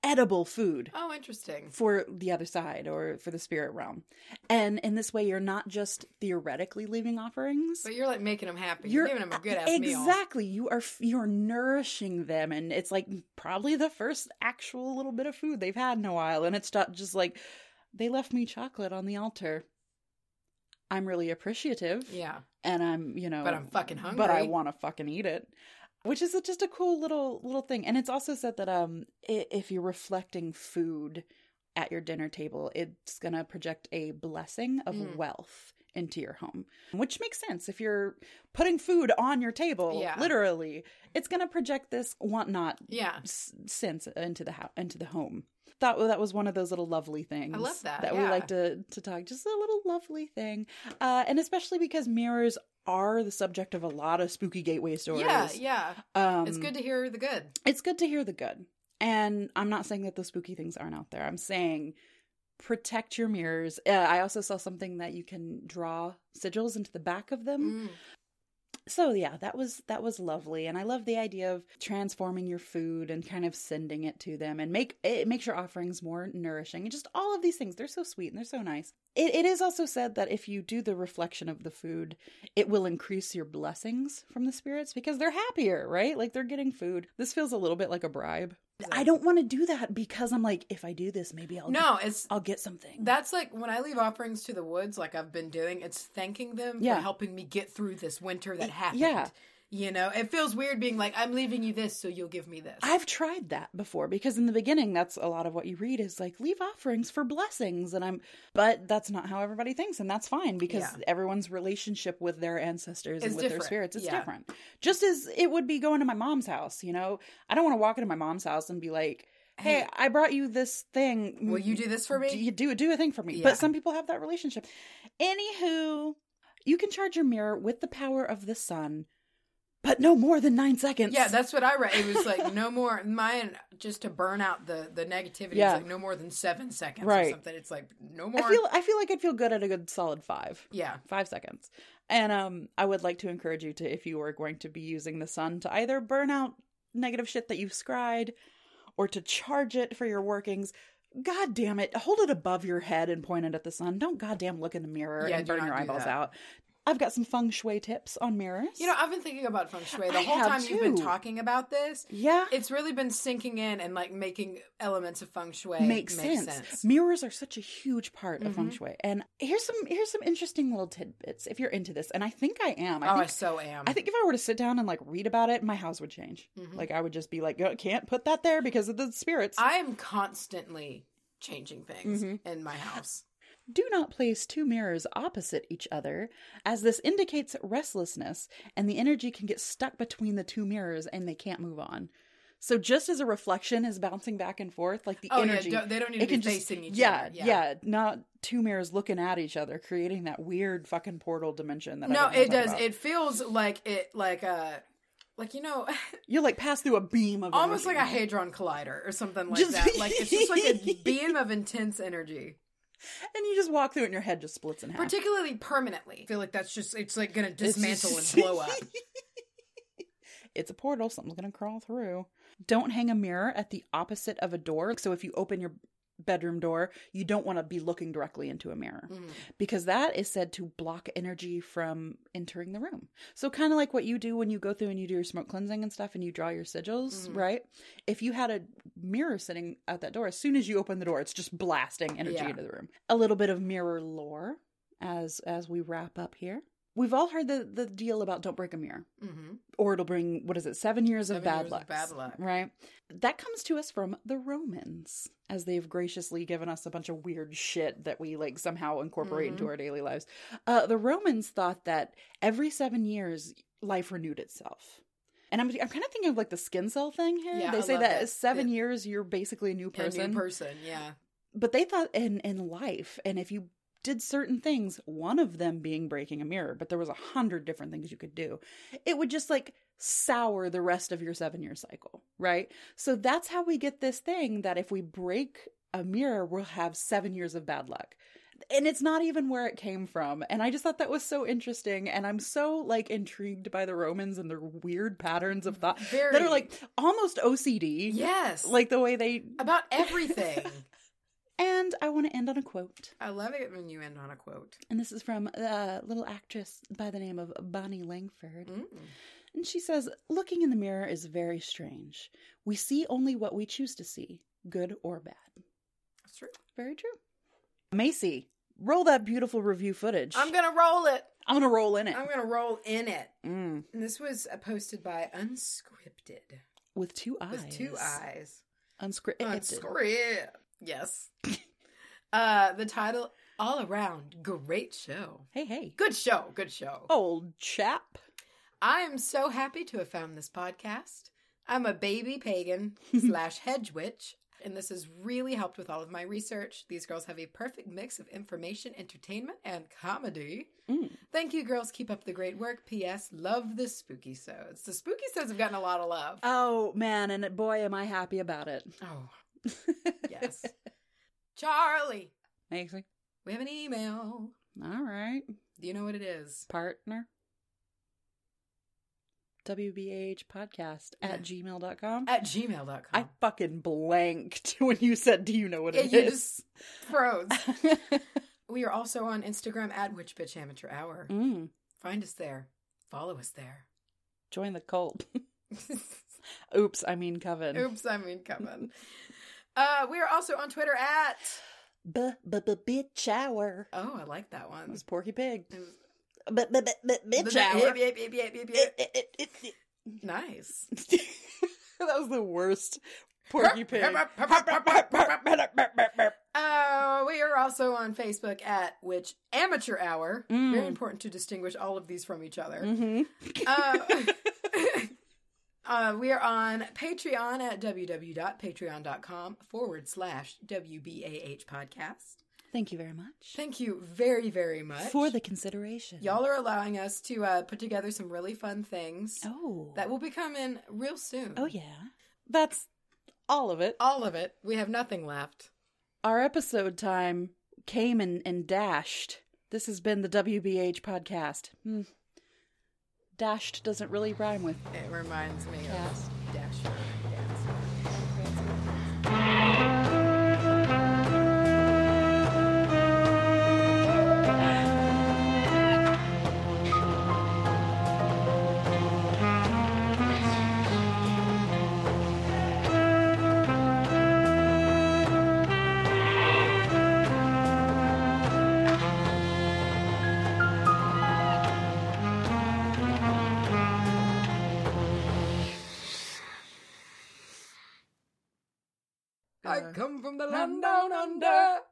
edible food Oh, interesting. for the other side or for the spirit realm and in this way you're not just theoretically leaving offerings But you're like making them happy. You're, giving them a good ass meal. exactly you are you're nourishing them and it's like probably the first actual little bit of food they've had in a while and it's not just like they left me chocolate on the altar i'm really appreciative Yeah. and i'm you know But I'm fucking hungry. but i want to fucking eat it which is just a cool little little thing and it's also said that um if you're reflecting food at your dinner table it's going to project a blessing of Mm. wealth into your home which makes sense if you're putting food on your table Yeah. literally it's going to project this want not Yeah. s- sense into the house into the home thought that was one of those little lovely things I love that, that we like to to talk just a little lovely thing uh and especially because mirrors are the subject of a lot of spooky gateway stories Yeah. Yeah. um It's good to hear the good. it's good to hear the good and i'm not saying that those spooky things aren't out there i'm saying protect your mirrors. Uh, i also saw something that you can draw sigils into the back of them. Mm. so yeah that was that was lovely. And i love the idea of transforming your food and kind of sending it to them and make it makes your offerings more nourishing. And just all of these things they're so sweet and they're so nice. It, it is also said that if you do the reflection of the food it will increase your blessings from the spirits because they're happier right? Like they're getting food. This feels a little bit like a bribe i don't want to do that because i'm like if i do this maybe i'll No, it's i'll get something That's like when I leave offerings to the woods, like I've been doing, it's thanking them Yeah. for helping me get through this winter that happened. yeah. You know, it feels weird being like, I'm leaving you this, so you'll give me this. I've tried that before because in the beginning that's a lot of what you read is like leave offerings for blessings and I'm but that's not how everybody thinks and that's fine because Yeah. everyone's relationship with their ancestors It's and with their spirits is Yeah. different. Just as it would be going to my mom's house, you know. I don't want to walk into my mom's house and be like, "Hey, Hey. I brought you this thing. Will you do this for me? Do you do do a thing for me?" Yeah. But some people have that relationship. Anywho, you can charge your mirror with the power of the sun, but no more than 9 seconds. Yeah, that's what I read. It was like no more mine just to burn out the the negativity. Yeah. It's like no more than seven seconds or Right. something. It's like no more. I feel I feel like I'd feel good at a good solid five. yeah, Five seconds. And um I would like to encourage you to if you are going to be using the sun to either burn out negative shit that you've scried or to charge it for your workings. God damn it. Hold it above your head and point it at the sun. Don't goddamn look in the mirror Yeah, and burn your eyeballs out. I've got some feng shui tips on mirrors. you know, I've been thinking about feng shui the I whole time you've been talking about this. yeah. It's really been sinking in and like making elements of feng shui makes make sense. Mirrors are such a huge part of feng Mhm. shui. And here's some here's some interesting little tidbits if you're into this. And I think I am. I oh, I so am. I think if I were to sit down and like read about it, my house would change. Mhm. Like I would just be like, "Oh, can't put that there because of the spirits. I am constantly changing things Mhm. in my house. Do not place two mirrors opposite each other, as this indicates restlessness, and the energy can get stuck between the two mirrors and they can't move on. So just as a reflection is bouncing back and forth, like the Oh energy, yeah, don't, they don't need it to be can just facing each yeah, other. yeah, not two mirrors looking at each other, creating that weird fucking portal dimension. That I No, it does. about. It feels like it like a like you know you like pass through a beam of almost like a hadron collider or something like Just- that. Like it's just like a beam of intense energy, and you just walk through it, and your head just splits in half. particularly permanently. I feel like that's just it's like gonna dismantle just- and blow up. it's a portal. Something's gonna crawl through. Don't hang a mirror at the opposite of a door. So if you open your bedroom door, you don't want to be looking directly into a mirror Mhm. because that is said to block energy from entering the room. So kind of like what you do when you go through and you do your smoke cleansing and stuff and you draw your sigils, Mhm. right? If you had a mirror sitting at that door, as soon as you open the door, it's just blasting energy Yeah. into the room. A little bit of mirror lore as as we wrap up here. We've all heard the the deal about don't break a mirror Mhm. or it'll bring what is it seven years of bad years of luck bad luck. right that comes to us from the romans as they've graciously given us a bunch of weird shit that we like somehow incorporate into Mhm. our daily lives uh, the romans thought that every seven years life renewed itself and I'm, I'm kind of thinking of like the skin cell thing here. Yeah, they I say that, that. seven years you're basically a new A person. new person, yeah. but they thought in in life, and if you did certain things, one of them being breaking a mirror, but there was a hundred different things you could do, it would just like sour the rest of your seven year cycle, right? So that's how we get this thing that if we break a mirror, we'll have seven years of bad luck. And it's not even where it came from. And I just thought that was so interesting. And I'm so like intrigued by the Romans and their weird patterns of thought Very that are like almost OCD. Yes. Like the way they. about everything. And I want to end on a quote. I love it when you end on a quote. And this is from a little actress by the name of Bonnie Langford. Mm. And she says, Looking in the mirror is very strange. We see only what we choose to see, good or bad. That's true. Very true. Macy, roll that beautiful review footage. I'm gonna roll it. I'm gonna roll in it. I'm gonna roll in it. Mm. And this was uh, posted by Unscripted With two eyes. with two eyes. Unscripted. Unscripted. Yes. uh, the title all around great show. Hey, hey. Good show. Good show. Old chap. I am so happy to have found this podcast. I'm a baby pagan slash hedge witch, and this has really helped with all of my research. These girls have a perfect mix of information, entertainment, and comedy. Mm. Thank you, girls. Keep up the great work. P.S. Love the spooky sods. The spooky sods have gotten a lot of love. Oh, man. And boy, am I happy about it. Oh, yes. Charlye, Macy. we have an email. All right. Do you know what it is? Partner. WBH podcast at gmail.com. At gmail.com. I fucking blanked when you said, Do you know what it you just froze. We are also on Instagram at Witch Bitch Amateur Hour. mm, Find us there. Follow us there. join the cult. Oops, I mean Coven. Oops, I mean Kevin. Uh, we are also on Twitter at. B b b bitch hour. Oh, I like that one. It was Porky Pig. B b b bitch hour. Nice. that was the worst Porky Pig. Uh, we are also on Facebook at Witch Amateur Hour. Mm. Very important to distinguish all of these from each other. hmm Uh, uh, we are on Patreon at www.patreon.com forward slash WBAH podcast. Thank you very much Thank you very, very much. for the consideration. Y'all are allowing us to uh, put together some really fun things Oh. that will be coming real soon. Oh, yeah. That's all of it. All of it. We have nothing left. Our episode time came and, and dashed. This has been the WBH podcast. Hmm. Dashed doesn't really rhyme with It reminds me cast. of Dasher